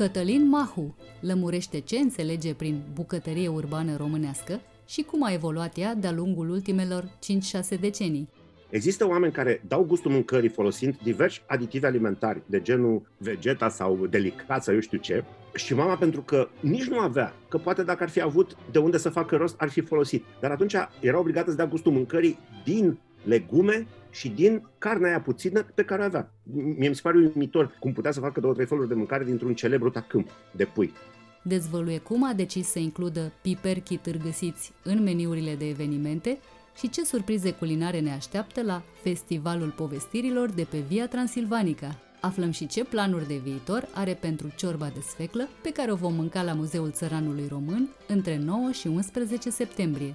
Cătălin Mahu lămurește ce înțelege prin bucătărie urbană românească și cum a evoluat ea de-a lungul ultimelor 5-6 decenii. Există oameni care dau gustul mâncării folosind diversi aditivi alimentari, de genul vegeta sau delicat sau eu știu ce, și mama pentru că nici nu avea, că poate dacă ar fi avut de unde să facă rost, ar fi folosit. Dar atunci era obligată să dea gustul mâncării din legume și din carnea aia puțină pe care o avea. Mie mi se pare uimitor cum putea să facă două, trei feluri de mâncare dintr-un celebru tacâm de pui. Dezvăluie cum a decis să includă piperchi târgăsiți în meniurile de evenimente și ce surprize culinare ne așteaptă la Festivalul Povestirilor de pe Via Transilvanica. Aflăm și ce planuri de viitor are pentru ciorba de sfeclă pe care o vom mânca la Muzeul Țăranului Român între 9 și 11 septembrie.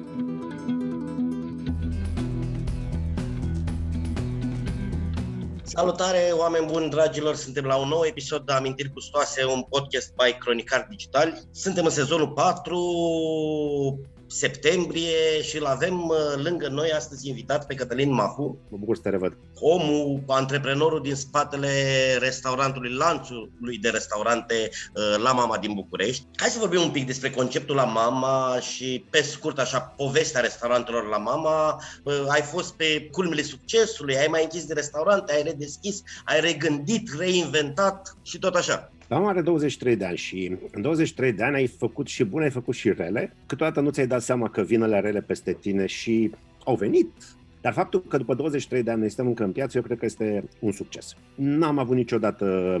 Salutare, oameni buni, dragilor! Suntem la un nou episod de Amintiri Gustoase, un podcast by Cronicar Digital. Suntem în sezonul 4, septembrie și îl avem uh, lângă noi astăzi invitat pe Cătălin Mahu. Mă bucur să te revăd. Omul, antreprenorul din spatele restaurantului, lanțului de restaurante uh, La Mama din București. Hai să vorbim un pic despre conceptul La Mama și pe scurt așa povestea restaurantelor La Mama. Uh, ai fost pe culmile succesului, ai mai închis de restaurante, ai redeschis, ai regândit, reinventat și tot așa. Mama are 23 de ani și în 23 de ani ai făcut și bune, ai făcut și rele. Câteodată nu ți-ai dat seama că vinele rele peste tine și au venit. Dar faptul că după 23 de ani ne suntem încă în piață, eu cred că este un succes. N-am avut niciodată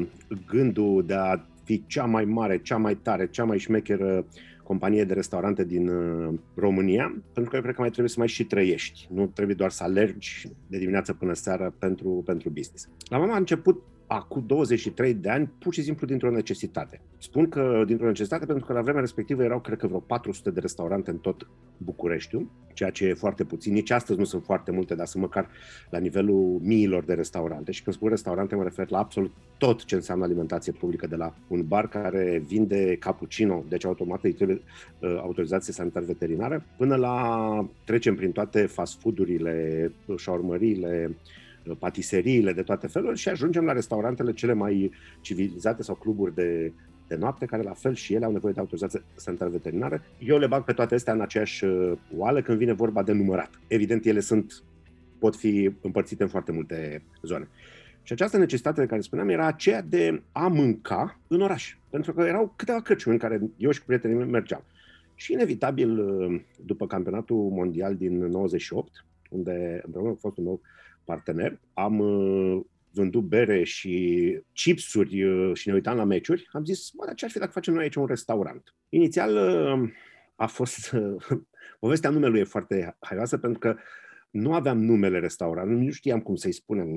gândul de a fi cea mai mare, cea mai tare, cea mai șmecheră companie de restaurante din uh, România, pentru că eu cred că mai trebuie să mai și trăiești. Nu trebuie doar să alergi de dimineață până seara pentru, pentru business. La mama a început acum 23 de ani, pur și simplu dintr-o necesitate. Spun că dintr-o necesitate pentru că la vremea respectivă erau, cred că, vreo 400 de restaurante în tot Bucureștiul, ceea ce e foarte puțin. Nici astăzi nu sunt foarte multe, dar sunt măcar la nivelul miilor de restaurante. Și când spun restaurante, mă refer la absolut tot ce înseamnă alimentație publică, de la un bar care vinde cappuccino, deci automat îi trebuie uh, autorizație sanitar veterinară, până la trecem prin toate fast food-urile, șaurmăriile, patiseriile de toate felurile și ajungem la restaurantele cele mai civilizate sau cluburi de, de noapte, care la fel și ele au nevoie de autorizație sanitară veterinară. Eu le bag pe toate astea în aceeași uh, oală când vine vorba de numărat. Evident, ele sunt, pot fi împărțite în foarte multe zone. Și această necesitate de care spuneam era aceea de a mânca în oraș. Pentru că erau câteva cărciuni în care eu și cu prietenii mei mergeam. Și inevitabil, uh, după campionatul mondial din 98, unde împreună cu fostul meu partener, am uh, vândut bere și chipsuri uh, și ne uitam la meciuri, am zis, mă, dar ce ar fi dacă facem noi aici un restaurant? Inițial uh, a fost, povestea numelui e foarte haioasă pentru că nu aveam numele restaurant, nu știam cum să-i spunem.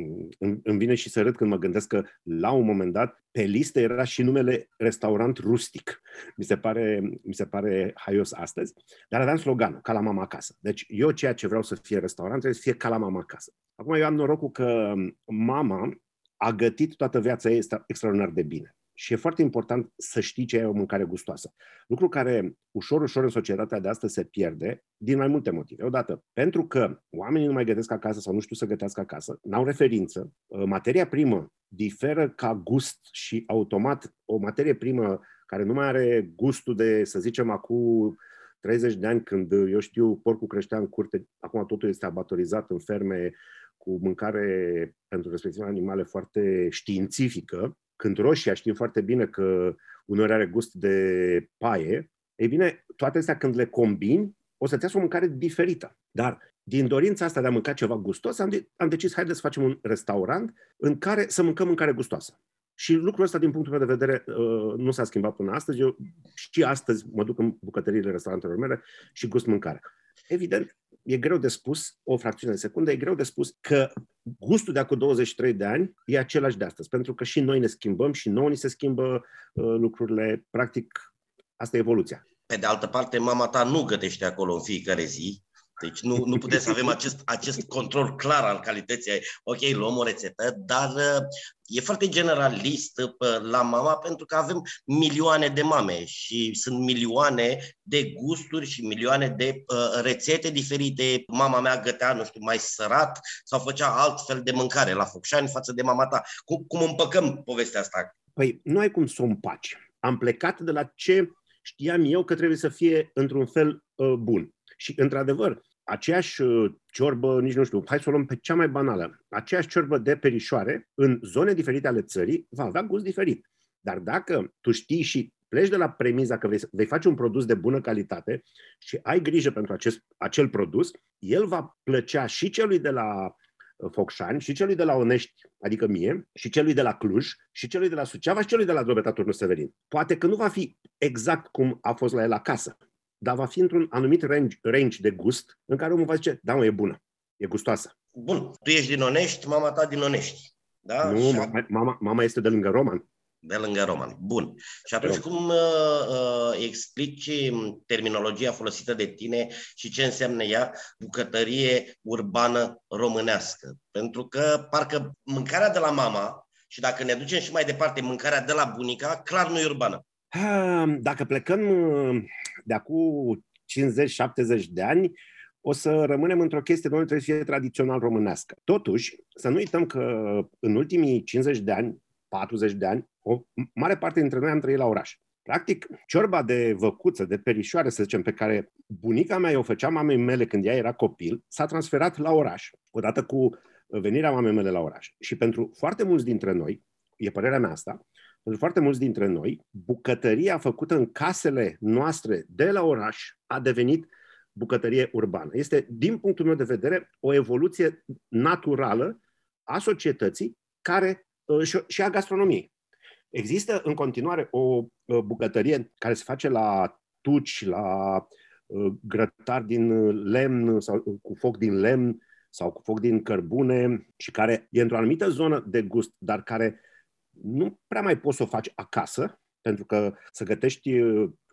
Îmi vine și să râd când mă gândesc că la un moment dat pe listă era și numele restaurant rustic. Mi se pare, mi se pare haios astăzi, dar aveam sloganul, ca la mama acasă. Deci eu ceea ce vreau să fie restaurant trebuie să fie ca la mama acasă. Acum eu am norocul că mama a gătit toată viața ei extraordinar de bine. Și e foarte important să știi ce e o mâncare gustoasă. Lucru care ușor, ușor în societatea de astăzi se pierde din mai multe motive. Odată, pentru că oamenii nu mai gătesc acasă sau nu știu să gătească acasă, n-au referință, uh, materia primă diferă ca gust și automat o materie primă care nu mai are gustul de, să zicem, acum 30 de ani când, eu știu, porcul creștea în curte, acum totul este abatorizat în ferme cu mâncare pentru respective animale foarte științifică, când roșia știm foarte bine că uneori are gust de paie, ei bine, toate astea când le combini, o să-ți iasă o mâncare diferită. Dar din dorința asta de a mânca ceva gustos, am, de- am decis, haideți să facem un restaurant în care să mâncăm mâncare gustoasă. Și lucrul ăsta, din punctul meu de vedere, uh, nu s-a schimbat până astăzi. Eu și astăzi mă duc în bucătăriile restaurantelor mele și gust mâncare. Evident, e greu de spus, o fracțiune de secundă, e greu de spus că gustul de acum 23 de ani e același de astăzi, pentru că și noi ne schimbăm și nouă ni se schimbă uh, lucrurile. Practic, asta e evoluția. Pe de altă parte, mama ta nu gătește acolo în fiecare zi, deci nu, nu putem să avem acest, acest control clar al calității. Ok, luăm o rețetă, dar uh, e foarte generalist uh, la mama pentru că avem milioane de mame și sunt milioane de gusturi și milioane de uh, rețete diferite. Mama mea gătea, nu știu, mai sărat sau făcea altfel de mâncare la Focșani față de mama ta. Cum, cum împăcăm povestea asta? Păi nu ai cum să o împaci. Am plecat de la ce știam eu că trebuie să fie într-un fel uh, bun. Și, într-adevăr, aceeași uh, ciorbă, nici nu știu, hai să o luăm pe cea mai banală, aceeași ciorbă de perișoare, în zone diferite ale țării, va avea gust diferit. Dar dacă tu știi și pleci de la premiza că vei, vei face un produs de bună calitate și ai grijă pentru acest, acel produs, el va plăcea și celui de la uh, Focșani, și celui de la Onești, adică mie, și celui de la Cluj, și celui de la Suceava, și celui de la Drobeta Turnul Severin. Poate că nu va fi exact cum a fost la el acasă, dar va fi într-un anumit range, range de gust în care omul va zice, da, mă, e bună, e gustoasă. Bun, tu ești din Onești, mama ta din Onești. Da? Nu, Și mama, mama, mama este de lângă Roman. De lângă roman. Bun. Și atunci cum uh, uh, explici terminologia folosită de tine și ce înseamnă ea bucătărie urbană românească? Pentru că parcă mâncarea de la mama și dacă ne ducem și mai departe mâncarea de la bunica, clar nu e urbană. Dacă plecăm uh, de acum 50-70 de ani, o să rămânem într-o chestie de trebuie să fie tradițional românească. Totuși, să nu uităm că în ultimii 50 de ani, 40 de ani, o mare parte dintre noi am trăit la oraș. Practic, ciorba de văcuță, de perișoare, să zicem, pe care bunica mea o făcea mamei mele când ea era copil, s-a transferat la oraș, odată cu venirea mamei mele la oraș. Și pentru foarte mulți dintre noi, e părerea mea asta, pentru foarte mulți dintre noi, bucătăria făcută în casele noastre de la oraș a devenit bucătărie urbană. Este, din punctul meu de vedere, o evoluție naturală a societății care, și a gastronomiei. Există în continuare o bucătărie care se face la tuci, la grătar din lemn sau cu foc din lemn sau cu foc din cărbune și care e într-o anumită zonă de gust, dar care nu prea mai poți să o faci acasă, pentru că să gătești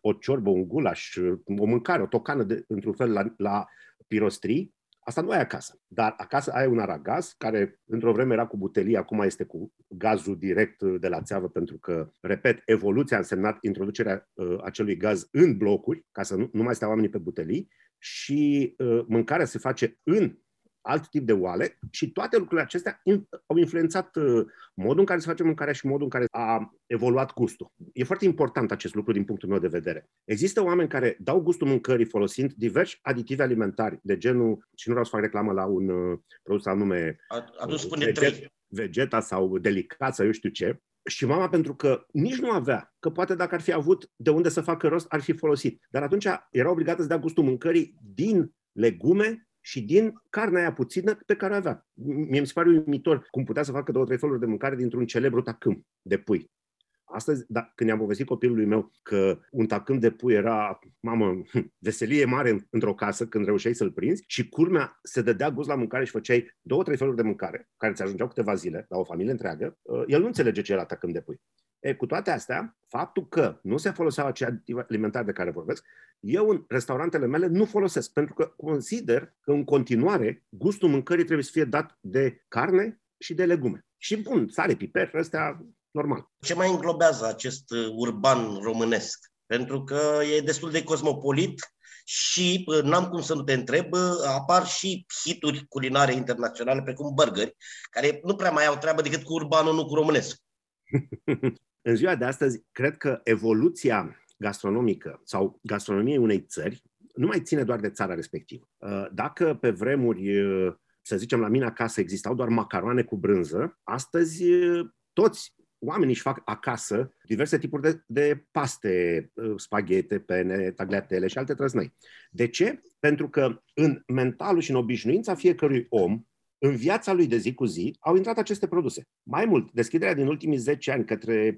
o ciorbă, un gulaș, o mâncare, o tocană, de, într-un fel, la, la pirostrii, asta nu ai acasă. Dar acasă ai un aragaz, care într-o vreme era cu butelie, acum este cu gazul direct de la țeavă, pentru că, repet, evoluția a însemnat introducerea uh, acelui gaz în blocuri, ca să nu, nu mai stea oamenii pe butelii, și uh, mâncarea se face în alt tip de oale și toate lucrurile acestea au influențat uh, modul în care se face mâncarea și modul în care a evoluat gustul. E foarte important acest lucru din punctul meu de vedere. Există oameni care dau gustul mâncării folosind diversi aditivi alimentari, de genul, și nu vreau să fac reclamă la un uh, produs anume Atunci spune uh, veget, trei. vegeta sau delicat sau eu știu ce, și mama, pentru că nici nu avea, că poate dacă ar fi avut de unde să facă rost, ar fi folosit. Dar atunci era obligată să dea gustul mâncării din legume și din carnea aia puțină pe care o avea. Mie mi se pare uimitor cum putea să facă două, trei feluri de mâncare dintr-un celebru tacâm de pui. Astăzi, da, când i-am povestit copilului meu că un tacâm de pui era, mamă, veselie mare într-o casă când reușeai să-l prinzi și curmea se dădea gust la mâncare și făceai două, trei feluri de mâncare care ți ajungeau câteva zile la o familie întreagă, uh, el nu înțelege ce era tacâm de pui. E, cu toate astea, faptul că nu se foloseau acei aditivi alimentari de care vorbesc, eu în restaurantele mele nu folosesc, pentru că consider că în continuare gustul mâncării trebuie să fie dat de carne și de legume. Și bun, sare, piper, ăstea normal. Ce mai înglobează acest uh, urban românesc? Pentru că e destul de cosmopolit și uh, n-am cum să nu te întreb, uh, apar și hituri culinare internaționale precum burgeri, care nu prea mai au treabă decât cu urbanul, nu cu românesc. în ziua de astăzi, cred că evoluția gastronomică sau gastronomiei unei țări nu mai ține doar de țara respectivă. Dacă pe vremuri să zicem, la mine acasă existau doar macaroane cu brânză, astăzi toți oamenii își fac acasă diverse tipuri de, de paste, spaghete, pene, tagliatele și alte trăznăi. De ce? Pentru că în mentalul și în obișnuința fiecărui om, în viața lui de zi cu zi au intrat aceste produse. Mai mult, deschiderea din ultimii 10 ani către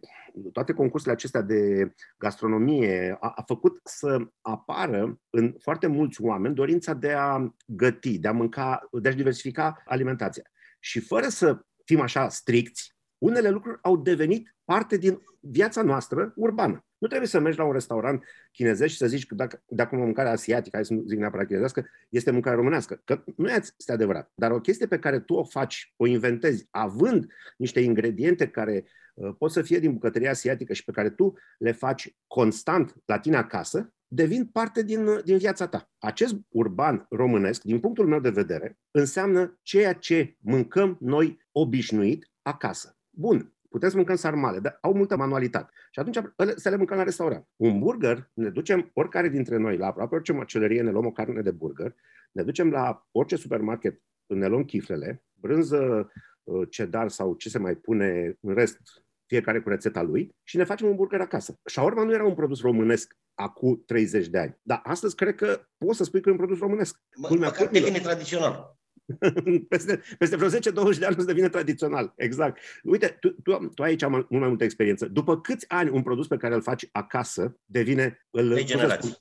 toate concursurile acestea de gastronomie a, a făcut să apară în foarte mulți oameni dorința de a găti, de a mânca, de a-și diversifica alimentația. Și fără să fim așa stricți, unele lucruri au devenit parte din viața noastră urbană. Nu trebuie să mergi la un restaurant chinezesc și să zici că dacă, dacă o mâncare asiatică, hai să nu zic neapărat chinezească, este mâncare românească. Că nu este adevărat. Dar o chestie pe care tu o faci, o inventezi, având niște ingrediente care uh, pot să fie din bucătăria asiatică și pe care tu le faci constant la tine acasă, devin parte din, din viața ta. Acest urban românesc, din punctul meu de vedere, înseamnă ceea ce mâncăm noi obișnuit acasă. Bun, putem să mâncăm sarmale, dar au multă manualitate. Și atunci să le mâncăm la restaurant. Un burger, ne ducem oricare dintre noi, la aproape orice măcelărie, ne luăm o carne de burger, ne ducem la orice supermarket, ne luăm chiflele, brânză, uh, cedar sau ce se mai pune în rest, fiecare cu rețeta lui, și ne facem un burger acasă. Shawarma nu era un produs românesc acum 30 de ani, dar astăzi cred că poți să spui că e un produs românesc. Măcar devine tradițional. peste, peste vreo 10-20 de ani o să devine tradițional. Exact. Uite, tu, tu, tu ai aici mult mai multă experiență. După câți ani un produs pe care îl faci acasă devine... Îl, Trei generații.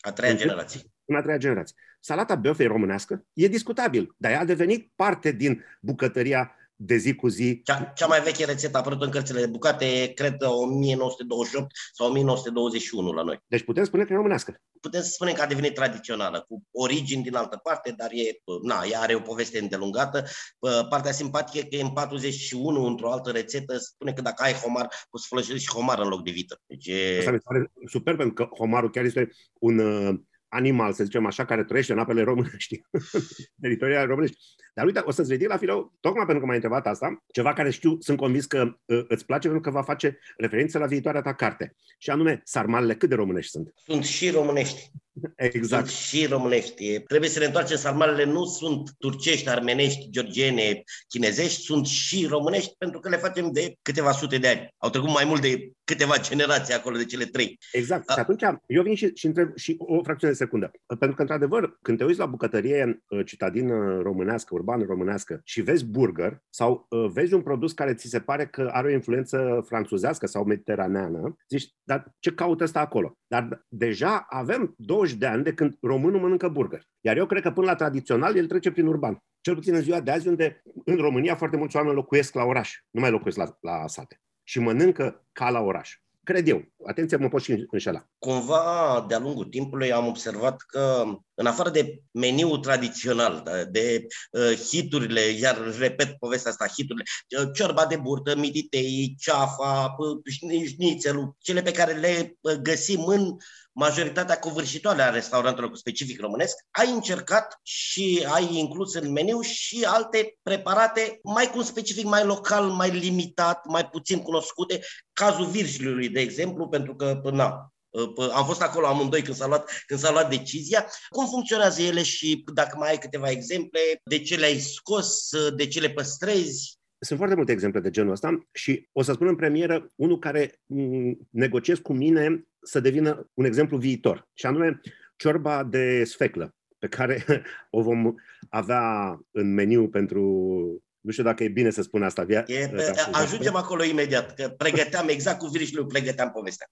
A treia în generație. În a treia generație. Salata băf e românească? E discutabil, dar ea a devenit parte din bucătăria de zi cu zi. Cea, cea mai veche rețetă apărut în cărțile de bucate, cred, 1928 sau 1921 la noi. Deci putem spune că e românească. Putem să spunem că a devenit tradițională, cu origini din altă parte, dar e, na, ea are o poveste îndelungată. Partea simpatică e că în 41, într-o altă rețetă, spune că dacă ai homar, poți să folosești și homar în loc de vită. Deci e... Asta mi se pare super, pentru că homarul chiar este un uh, animal, să zicem așa, care trăiește în apele românești, teritoriile românești. Dar uite, o să-ți ridic la filou, tocmai pentru că m-ai întrebat asta, ceva care știu, sunt convins că uh, îți place pentru că va face referință la viitoarea ta carte. Și anume, sarmalele cât de românești sunt? Sunt și românești. Exact. Sunt și românești. Trebuie să ne întoarcem, sarmalele nu sunt turcești, armenești, georgiene, chinezești, sunt și românești pentru că le facem de câteva sute de ani. Au trecut mai mult de câteva generații acolo de cele trei. Exact. A... Și atunci eu vin și, și întreb și o fracțiune de secundă. Pentru că, într-adevăr, când te uiți la bucătărie uh, citadină românească, urbană românească și vezi burger sau uh, vezi un produs care ți se pare că are o influență franțuzească sau mediteraneană, zici, dar ce caută ăsta acolo? Dar deja avem 20 de ani de când românul mănâncă burger. Iar eu cred că până la tradițional el trece prin urban. Cel puțin în ziua de azi, unde în România foarte mulți oameni locuiesc la oraș, nu mai locuiesc la, la sate. Și mănâncă ca la oraș. Cred eu. Atenție, mă pot și înșela. Cumva, de-a lungul timpului, am observat că, în afară de meniul tradițional, de, de uh, hiturile, iar repet povestea asta, hiturile, uh, ciorba de burtă, mititei, ceafa, uh, șnițelul, cele pe care le uh, găsim în majoritatea covârșitoare a restaurantelor cu specific românesc, ai încercat și ai inclus în meniu și alte preparate mai cu un specific mai local, mai limitat, mai puțin cunoscute, cazul virșului, de exemplu, pentru că, na, am fost acolo amândoi când s-a, luat, când s-a luat decizia. Cum funcționează ele și dacă mai ai câteva exemple, de ce le-ai scos, de ce le păstrezi? Sunt foarte multe exemple de genul ăsta și o să spun în premieră unul care mm, negociez cu mine să devină un exemplu viitor, și anume ciorba de sfeclă, pe care o vom avea în meniu pentru nu știu dacă e bine să spun asta. Via, e, ajungem acolo imediat, că pregăteam exact cu virișul, pregăteam povestea.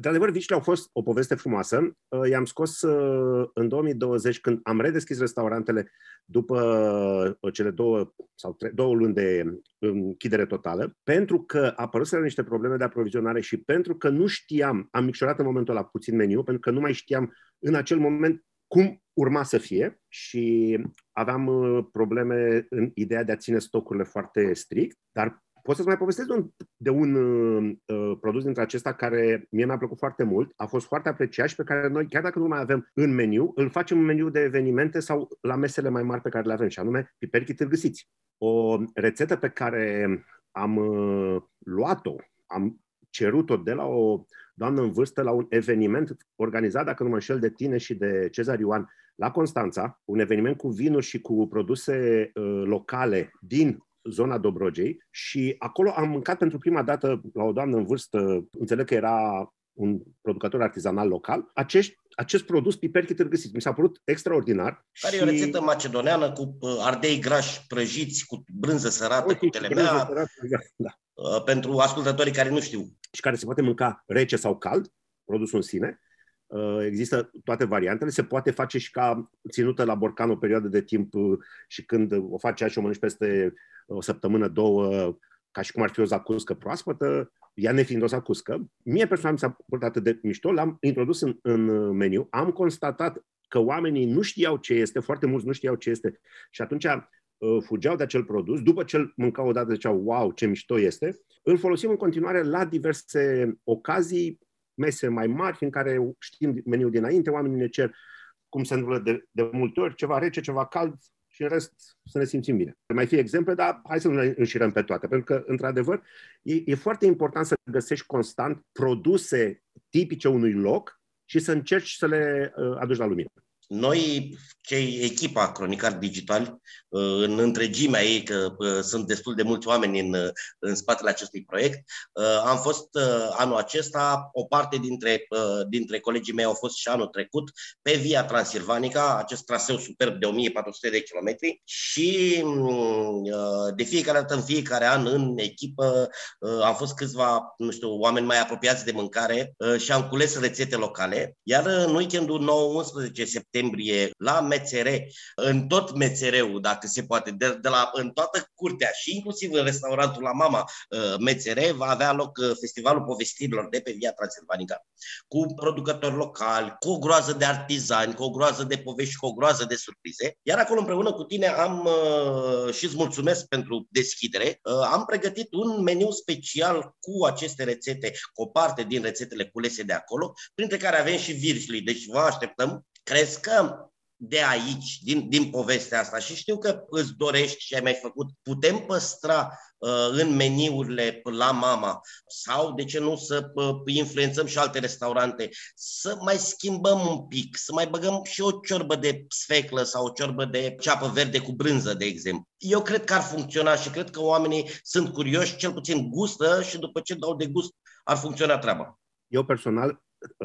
De adevăr, Vicile au fost o poveste frumoasă. I-am scos uh, în 2020, când am redeschis restaurantele după uh, cele două sau tre- două luni de închidere totală, pentru că apăruseră niște probleme de aprovizionare și pentru că nu știam, am micșorat în momentul ăla puțin meniu, pentru că nu mai știam în acel moment cum urma să fie și aveam uh, probleme în ideea de a ține stocurile foarte strict, dar pot să-ți mai povestesc un, de un uh, produs dintre acesta care mie mi-a plăcut foarte mult, a fost foarte apreciat și pe care noi, chiar dacă nu mai avem în meniu, îl facem în meniu de evenimente sau la mesele mai mari pe care le avem, și anume piperchi târgăsiți. O rețetă pe care am uh, luat-o, am cerut-o de la o doamnă în vârstă la un eveniment organizat, dacă nu mă înșel, de tine și de Cezar Ioan la Constanța, un eveniment cu vinuri și cu produse uh, locale din zona Dobrogei și acolo am mâncat pentru prima dată la o doamnă în vârstă, înțeleg că era un producător artizanal local, acești, acest produs piperchi târgăsiți. Mi s-a părut extraordinar. Care și... e o rețetă macedoneană cu uh, ardei grași prăjiți, cu brânză sărată, okay, cu telemea, da. Uh, pentru ascultătorii care nu știu. Și care se poate mânca rece sau cald, produsul în sine. Uh, există toate variantele, se poate face și ca ținută la borcan o perioadă de timp și când o faci și o mănânci peste o săptămână, două, ca și cum ar fi o zacuscă proaspătă, ea nefiind o zacuscă. Mie personal mi s-a părut atât de mișto, l-am introdus în, în meniu, am constatat că oamenii nu știau ce este, foarte mulți nu știau ce este. Și atunci uh, fugeau de acel produs, după ce îl mâncau odată ziceau, wow, ce mișto este, îl folosim în continuare la diverse ocazii, mese mai mari, în care știm meniul dinainte, oamenii ne cer cum se întâmplă de, de multe ori, ceva rece, ceva cald, și în rest să ne simțim bine. Mai fi exemple, dar hai să nu le înșirăm pe toate, pentru că, într-adevăr, e, e foarte important să găsești constant produse tipice unui loc și să încerci să le uh, aduci la lumină. Noi, cei echipa Cronicar Digital, uh, în întregimea ei, că uh, sunt destul de mulți oameni în, uh, în spatele acestui proiect, am fost anul acesta, o parte dintre, dintre colegii mei au fost și anul trecut pe Via Transilvanica, acest traseu superb de 1400 de kilometri și de fiecare dată, în fiecare an, în echipă, am fost câțiva, nu știu, oameni mai apropiați de mâncare și am cules rețete locale, iar în weekendul 9-11 septembrie septembrie la MCR, în tot MCR-ul, dacă se poate, de, de la, în toată curtea și inclusiv în restaurantul la Mama uh, MCR, va avea loc uh, Festivalul Povestirilor de pe Via Transilvanica, cu producători locali, cu o groază de artizani, cu o groază de povești și cu o groază de surprize. Iar acolo împreună cu tine am uh, și îți mulțumesc pentru deschidere, am pregătit un meniu special cu aceste rețete, cu o parte din rețetele culese de acolo, printre care avem și virșli, deci vă așteptăm Crezi că de aici, din, din povestea asta, și știu că îți dorești și ai mai făcut, putem păstra uh, în meniurile la mama sau, de ce nu, să uh, influențăm și alte restaurante, să mai schimbăm un pic, să mai băgăm și o ciorbă de sfeclă sau o ciorbă de ceapă verde cu brânză, de exemplu. Eu cred că ar funcționa și cred că oamenii sunt curioși, cel puțin gustă și după ce dau de gust ar funcționa treaba. Eu personal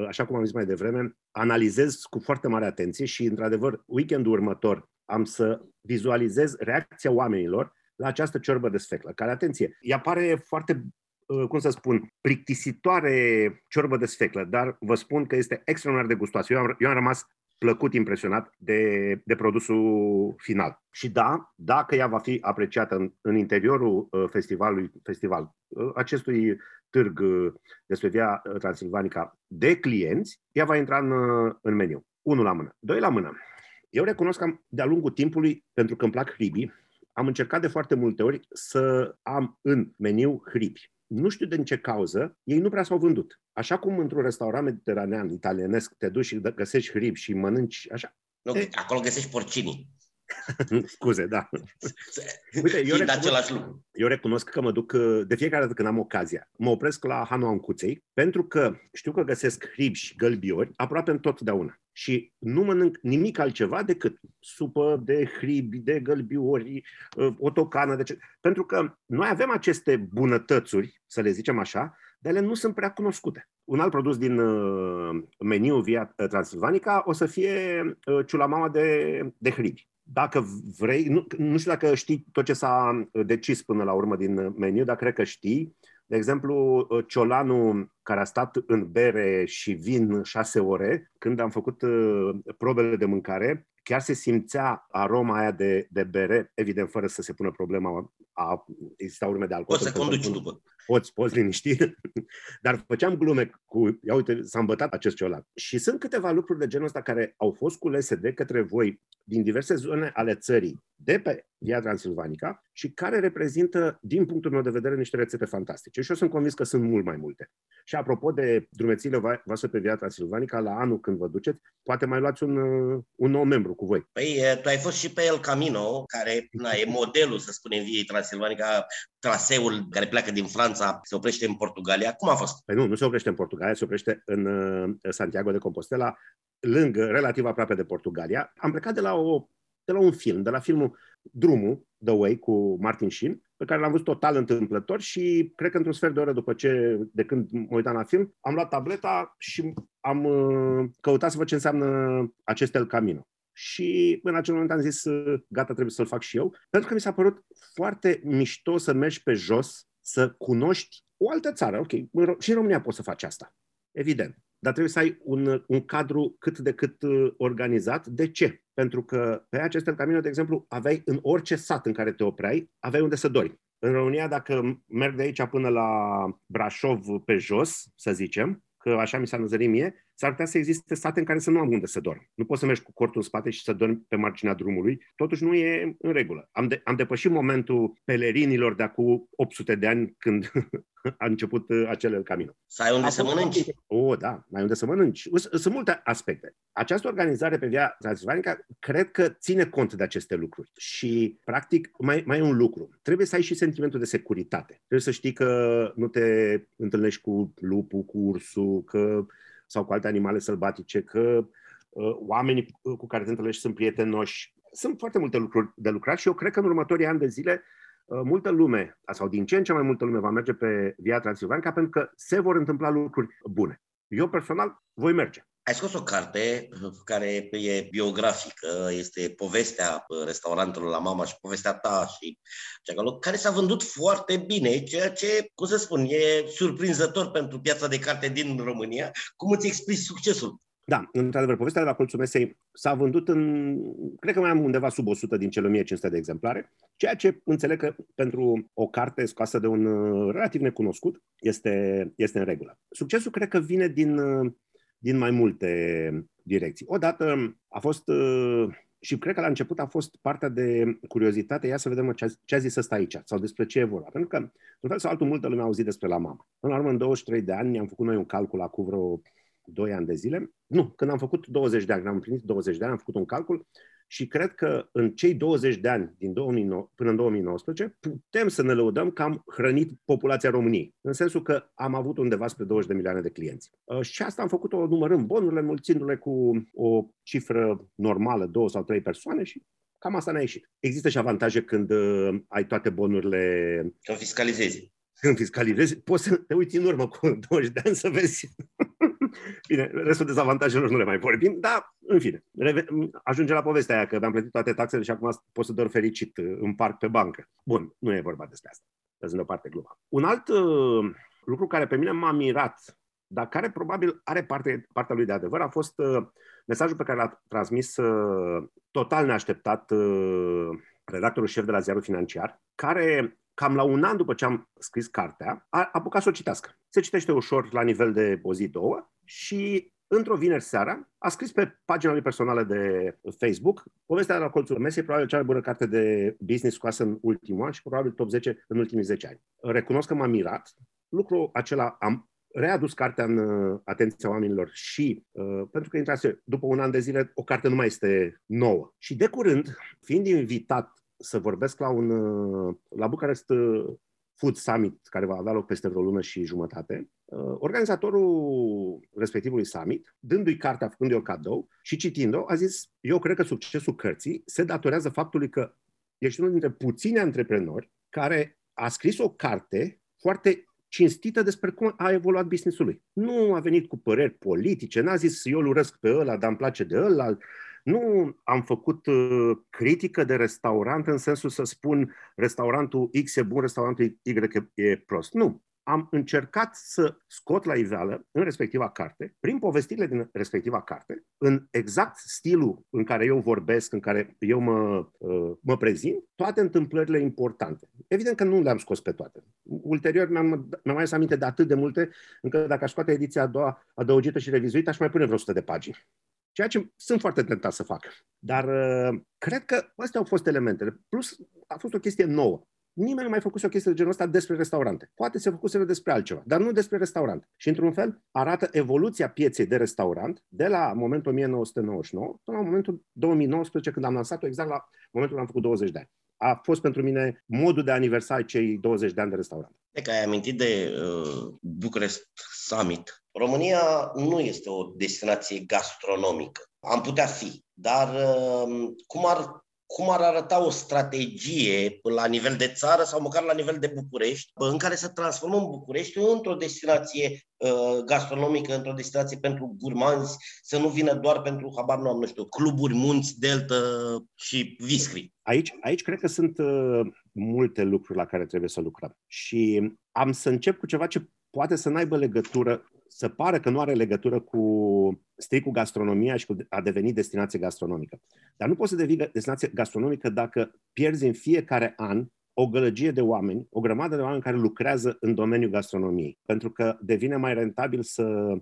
așa cum am zis mai devreme, analizez cu foarte mare atenție și, într-adevăr, weekendul următor am să vizualizez reacția oamenilor la această ciorbă de sfeclă, care, atenție, ea pare foarte uh, cum să spun, plictisitoare ciorbă de sfeclă, dar vă spun că este extraordinar de gustoasă. Eu am, eu am rămas plăcut impresionat de, de produsul final. Și da, dacă ea va fi apreciată în, în interiorul uh, festivalului, festival, uh, acestui târg uh, despre Via Transilvanica de clienți, ea va intra în, în meniu. Unul la mână. Doi la mână. Eu recunosc că de-a lungul timpului, pentru că îmi plac hribii, am încercat de foarte multe ori să am în meniu hribi nu știu din ce cauză, ei nu prea s-au vândut. Așa cum într-un restaurant mediteranean italienesc te duci și găsești hrib și mănânci așa. Nu, e... acolo găsești porcini. Scuze, da. Uite, eu recunosc, același lucru. eu recunosc că mă duc de fiecare dată când am ocazia. Mă opresc la Hanu Ancuței pentru că știu că găsesc hribi și gălbiori aproape întotdeauna și nu mănânc nimic altceva decât supă de hribi, de gălbiori, ă, o tocană. De ce... Pentru că noi avem aceste bunătățuri, să le zicem așa, dar ele nu sunt prea cunoscute. Un alt produs din ă, meniu Via Transilvanica o să fie ă, ciulamama de, de hribi. Dacă vrei, nu, nu știu dacă știi tot ce s-a decis până la urmă din meniu, dar cred că știi. De exemplu, ciolanul care a stat în bere și vin șase ore, când am făcut uh, probele de mâncare, chiar se simțea aroma aia de, de bere, evident fără să se pună problema a exista urme de alcool. Poți să conduci după. Poți, poți liniști. Dar făceam glume cu, ia uite, s-a îmbătat acest ciolan. Și sunt câteva lucruri de genul ăsta care au fost culese de către voi din diverse zone ale țării, de pe Via Transilvanica și care reprezintă, din punctul meu de vedere, niște rețete fantastice. Și eu sunt convins că sunt mult mai multe. Și apropo de drumețile voastre pe Via Transilvanica, la anul când vă duceți, poate mai luați un, un nou membru cu voi. Păi, tu ai fost și pe El Camino, care na, e modelul, să spunem, Viei Transilvanica, traseul care pleacă din Franța, se oprește în Portugalia. Cum a fost? Păi nu, nu se oprește în Portugalia, se oprește în Santiago de Compostela, lângă, relativ aproape de Portugalia. Am plecat de la, o, de la un film, de la filmul Drumul, The Way, cu Martin Sheen, pe care l-am văzut total întâmplător și cred că într-un sfert de oră după ce, de când mă uitam la film, am luat tableta și am uh, căutat să văd ce înseamnă acest El Camino. Și în acel moment am zis, uh, gata, trebuie să-l fac și eu, pentru că mi s-a părut foarte mișto să mergi pe jos, să cunoști o altă țară. Ok, și în România poți să faci asta, evident dar trebuie să ai un, un cadru cât de cât uh, organizat. De ce? Pentru că pe acest camino, de exemplu, aveai în orice sat în care te opreai, aveai unde să dormi. În România, dacă merg de aici până la Brașov pe jos, să zicem, că așa mi s-a năzărit mie, s-ar putea să existe sate în care să nu am unde să dorm. Nu poți să mergi cu cortul în spate și să dormi pe marginea drumului. Totuși nu e în regulă. Am, de, am depășit momentul pelerinilor de acum 800 de ani când a început uh, acel camino. Să ai unde a să mănânci. O, oh, da, ai unde să mănânci. Sunt multe aspecte. Această organizare pe Via Transilvanica cred că ține cont de aceste lucruri. Și, practic, mai, mai e un lucru. Trebuie să ai și sentimentul de securitate. Trebuie să știi că nu te întâlnești cu lupul, cu ursul, că sau cu alte animale sălbatice, că uh, oamenii cu care te întâlnești sunt prietenoși. Sunt foarte multe lucruri de lucrat și eu cred că în următorii ani de zile uh, multă lume, sau din ce în ce mai multă lume va merge pe Via Transilvanica pentru că se vor întâmpla lucruri bune. Eu personal voi merge. Ai scos o carte care e biografică, este povestea restaurantului la mama și povestea ta și care s-a vândut foarte bine, ceea ce, cum să spun, e surprinzător pentru piața de carte din România. Cum îți explici succesul? Da, într-adevăr, povestea de la Colțul Mesei s-a vândut în, cred că mai am undeva sub 100 din cele 1500 de exemplare, ceea ce înțeleg că pentru o carte scoasă de un relativ necunoscut este, este în regulă. Succesul cred că vine din din mai multe direcții. Odată a fost, uh, și cred că la început a fost partea de curiozitate, ia să vedem ce a, ce a zis ăsta aici, sau despre ce e vorba. Pentru că, în fel sau altul, multă lume a auzit despre la mama. Până la urmă, în 23 de ani, am făcut noi un calcul acum vreo 2 ani de zile. Nu, când am făcut 20 de ani, când am împlinit 20 de ani, am făcut un calcul și cred că în cei 20 de ani din 2009, până în 2019 putem să ne lăudăm că am hrănit populația României, în sensul că am avut undeva spre 20 de milioane de clienți. Uh, și asta am făcut-o numărând bonurile, înmulțindu-le cu o cifră normală, două sau trei persoane și cam asta ne-a ieșit. Există și avantaje când uh, ai toate bonurile... Când fiscalizezi. Când fiscalizezi, poți să te uiți în urmă cu 20 de ani să vezi Bine, restul dezavantajelor nu le mai vorbim, dar, în fine, ajunge la povestea aia că mi-am plătit toate taxele și acum pot să dorm fericit în parc pe bancă. Bun, nu e vorba despre asta. Lăsând deoparte gluma. Un alt uh, lucru care pe mine m-a mirat, dar care probabil are parte, partea lui de adevăr, a fost uh, mesajul pe care l-a transmis uh, total neașteptat uh, redactorul șef de la Ziarul Financiar, care cam la un an după ce am scris cartea, a apucat să o citească. Se citește ușor la nivel de o zi, două și într-o vineri seara a scris pe pagina lui personală de Facebook povestea de la colțul mesei, probabil cea mai bună carte de business scoasă în ultimul an și probabil top 10 în ultimii 10 ani. Recunosc că m-a mirat. Lucrul acela am readus cartea în uh, atenția oamenilor și uh, pentru că intrase după un an de zile, o carte nu mai este nouă. Și de curând, fiind invitat să vorbesc la un uh, la Bucharest uh, Food Summit, care va avea loc peste vreo lună și jumătate, uh, organizatorul respectivului summit, dându-i cartea, făcându-i o cadou și citind-o, a zis, eu cred că succesul cărții se datorează faptului că ești unul dintre puțini antreprenori care a scris o carte foarte cinstită despre cum a evoluat businessul lui. Nu a venit cu păreri politice, n-a zis eu îl urăsc pe ăla, dar îmi place de ăla, nu am făcut uh, critică de restaurant în sensul să spun restaurantul X e bun, restaurantul Y e prost. Nu. Am încercat să scot la iveală în respectiva carte, prin povestirile din respectiva carte, în exact stilul în care eu vorbesc, în care eu mă, uh, mă prezint, toate întâmplările importante. Evident că nu le-am scos pe toate. Ulterior mi-am, mi-am mai aminte de atât de multe, încât dacă aș scoate ediția a doua adăugită și revizuită, aș mai pune vreo 100 de pagini ceea ce sunt foarte tentat să fac. Dar uh, cred că astea au fost elementele. Plus, a fost o chestie nouă. Nimeni nu mai făcuse o chestie de genul ăsta despre restaurante. Poate se făcuse despre altceva, dar nu despre restaurant. Și, într-un fel, arată evoluția pieței de restaurant de la momentul 1999 până la momentul 2019, când am lansat-o exact la momentul când am făcut 20 de ani. A fost pentru mine modul de aniversare cei 20 de ani de restaurant. E că ai amintit de uh, Bucharest Summit. România nu este o destinație gastronomică. Am putea fi, dar uh, cum ar cum ar arăta o strategie la nivel de țară sau măcar la nivel de București, în care să transformăm București într-o destinație uh, gastronomică, într-o destinație pentru gurmanzi, să nu vină doar pentru, habar nu am, nu știu, cluburi, munți, delta și viscri. Aici, aici cred că sunt uh, multe lucruri la care trebuie să lucrăm. Și am să încep cu ceva ce poate să n-aibă legătură să pară că nu are legătură cu strict cu gastronomia și cu a deveni destinație gastronomică. Dar nu poți să devii destinație gastronomică dacă pierzi în fiecare an o gălăgie de oameni, o grămadă de oameni care lucrează în domeniul gastronomiei. Pentru că devine mai rentabil să uh,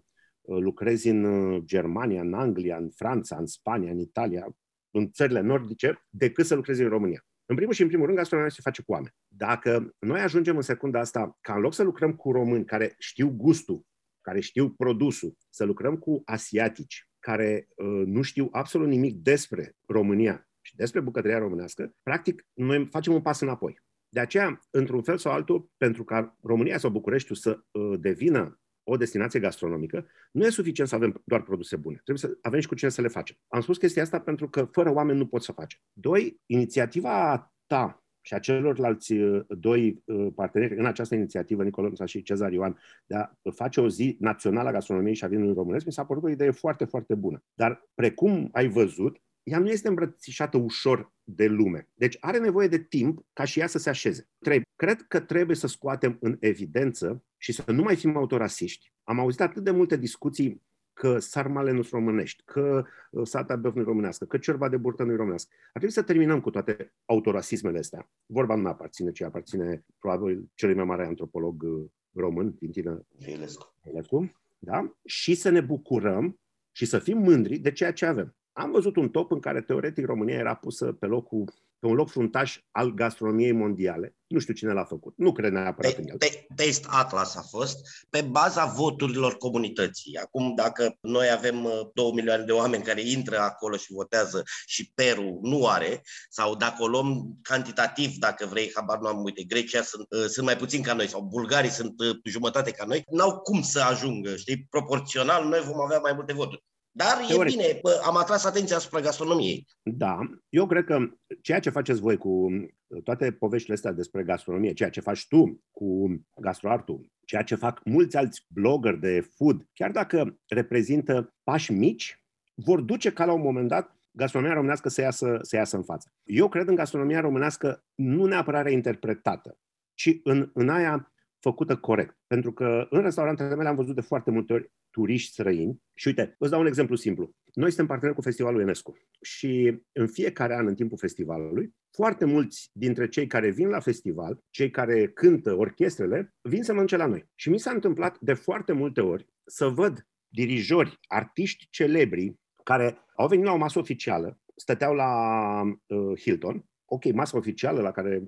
lucrezi în uh, Germania, în Anglia, în Franța, în Spania, în Italia, în țările nordice, decât să lucrezi în România. În primul și în primul rând, gastronomia se face cu oameni. Dacă noi ajungem în secunda asta, ca în loc să lucrăm cu români care știu gustul care știu produsul, să lucrăm cu asiatici care uh, nu știu absolut nimic despre România și despre bucătăria românească, practic noi facem un pas înapoi. De aceea, într-un fel sau altul, pentru ca România sau Bucureștiul să uh, devină o destinație gastronomică, nu e suficient să avem doar produse bune. Trebuie să avem și cu cine să le facem. Am spus chestia asta pentru că fără oameni nu poți să faci. Doi, inițiativa ta și a celorlalți uh, doi uh, parteneri în această inițiativă, Nicolomța și Cezar Ioan, de a face o zi națională a gastronomiei și a vinului românesc, mi s-a părut o idee foarte, foarte bună. Dar, precum ai văzut, ea nu este îmbrățișată ușor de lume. Deci are nevoie de timp ca și ea să se așeze. Trei, cred că trebuie să scoatem în evidență și să nu mai fim autorasiști. Am auzit atât de multe discuții că sarmale nu românești, că uh, sata băf nu românească, că ciorba de burtă nu românească. Ar trebui să terminăm cu toate autorasismele astea. Vorba nu aparține, ci aparține probabil celui mai mare antropolog uh, român, Tintină Vilescu. Da? Și să ne bucurăm și să fim mândri de ceea ce avem. Am văzut un top în care teoretic România era pusă pe locul pe un loc fruntaș al gastronomiei mondiale. Nu știu cine l-a făcut. Nu cred neapărat pe, în el. Taste Atlas a fost pe baza voturilor comunității. Acum, dacă noi avem 2 uh, milioane de oameni care intră acolo și votează și Peru nu are, sau dacă o luăm cantitativ, dacă vrei, habar nu am, uite, Grecia sunt, uh, sunt mai puțin ca noi, sau bulgarii sunt uh, jumătate ca noi, n-au cum să ajungă, știi? Proporțional, noi vom avea mai multe voturi. Dar Teoretic. e bine, am atras atenția asupra gastronomiei. Da, eu cred că ceea ce faceți voi cu uh, toate poveștile astea despre gastronomie, ceea ce faci tu cu gastroartul, ceea ce fac mulți alți blogger de food, chiar dacă reprezintă pași mici, vor duce ca la un moment dat gastronomia românească să iasă, să iasă în față. Eu cred în gastronomia românească nu neapărat reinterpretată, ci în, în aia făcută corect. Pentru că în restaurantele mele am văzut de foarte multe ori turiști străini. Și uite, vă dau un exemplu simplu. Noi suntem parteneri cu Festivalul UNESCO și în fiecare an, în timpul festivalului, foarte mulți dintre cei care vin la festival, cei care cântă orchestrele, vin să mănânce la noi. Și mi s-a întâmplat de foarte multe ori să văd dirijori, artiști celebri care au venit la o masă oficială, stăteau la uh, Hilton, ok, masă oficială la care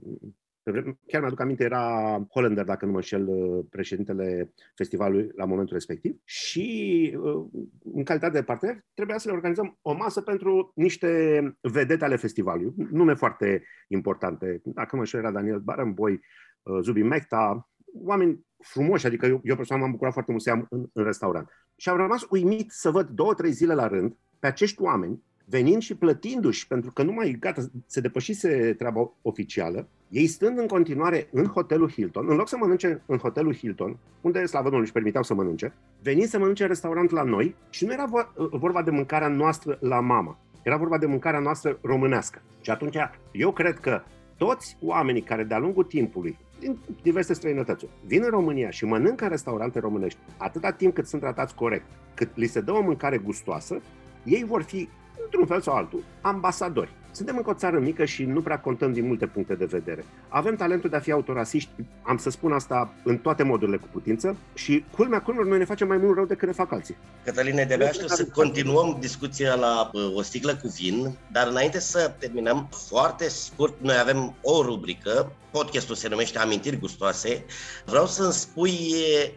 Chiar mi-aduc aminte, era Hollander, dacă nu mă înșel, uh, președintele festivalului la momentul respectiv. Și uh, în calitate de partener trebuia să le organizăm o masă pentru niște vedete ale festivalului. Nume foarte importante. Dacă mă înșel, era Daniel Barenboy, uh, Zubi Mecta, oameni frumoși, adică eu, eu personal m-am bucurat foarte mult să am în, în restaurant. Și am rămas uimit să văd două, trei zile la rând pe acești oameni venind și plătindu-și, pentru că nu mai, gata, se depășise treaba oficială, ei stând în continuare în hotelul Hilton, în loc să mănânce în hotelul Hilton, unde slavă Domnului își permiteau să mănânce, venind să mănânce în restaurant la noi și nu era vorba de mâncarea noastră la mama, era vorba de mâncarea noastră românească. Și atunci eu cred că toți oamenii care de-a lungul timpului din diverse străinătăți. Vin în România și mănâncă în restaurante românești atâta timp cât sunt tratați corect, cât li se dă o mâncare gustoasă, ei vor fi într-un fel sau altul, ambasadori. Suntem încă o țară mică și nu prea contăm din multe puncte de vedere. Avem talentul de a fi autorasiști, am să spun asta în toate modurile cu putință și culmea culmelor noi ne facem mai mult rău decât ne fac alții. Cătăline, de aștept să continuăm discuția la uh, o sticlă cu vin, dar înainte să terminăm, foarte scurt, noi avem o rubrică, podcastul se numește Amintiri Gustoase. Vreau să-mi spui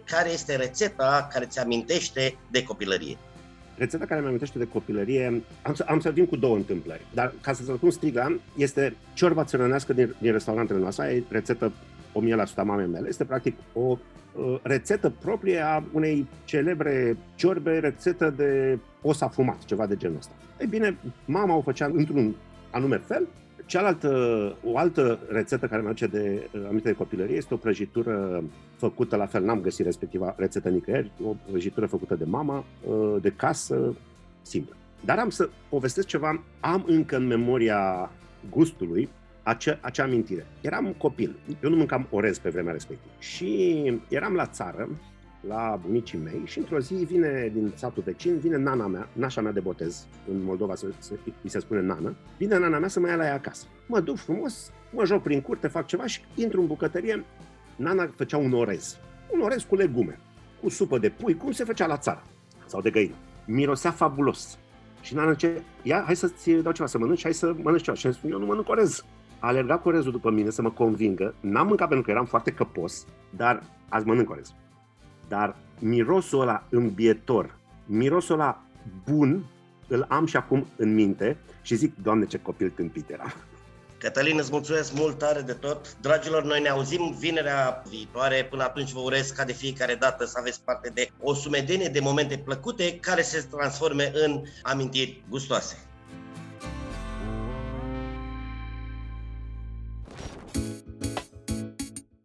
care este rețeta care ți amintește de copilărie. Rețeta care mi amintește de copilărie, am să, am să vin cu două întâmplări, dar ca să-ți răspund striga, este ciorba țărănească din, din restaurantele noastre, e rețetă 1000% a mamei mele, este practic o uh, rețetă proprie a unei celebre ciorbe, rețetă de os afumat, ceva de genul ăsta. Ei bine, mama o făcea într-un anume fel Cealaltă, o altă rețetă care mi aduce de aminte de copilărie este o prăjitură făcută la fel, n-am găsit respectiva rețetă nicăieri, o prăjitură făcută de mama, ă, de casă, simplă. Dar am să povestesc ceva, am încă în memoria gustului acea, acea amintire. Eram copil, eu nu mâncam orez pe vremea respectivă și eram la țară la bunicii mei și într-o zi vine din satul vecin, vine nana mea, nașa mea de botez, în Moldova se, se, îi se spune nană, vine nana mea să mă ia la ea acasă. Mă duc frumos, mă joc prin curte, fac ceva și intru în bucătărie. Nana făcea un orez, un orez cu legume, cu supă de pui, cum se făcea la țară, sau de găină. Mirosea fabulos. Și nana zice, ia, hai să-ți dau ceva să mănânci, hai să mănânci ceva. Și am spus, eu nu mănânc orez. A alergat cu orezul după mine să mă convingă. N-am mâncat pentru că eram foarte căpos, dar azi mănânc orez. Dar mirosul ăla îmbietor, mirosul ăla bun, îl am și acum în minte și zic, Doamne, ce copil tâmpit era. Cătălin, îți mulțumesc mult tare de tot. Dragilor, noi ne auzim vinerea viitoare. Până atunci vă urez ca de fiecare dată să aveți parte de o sumedenie de momente plăcute care se transforme în amintiri gustoase.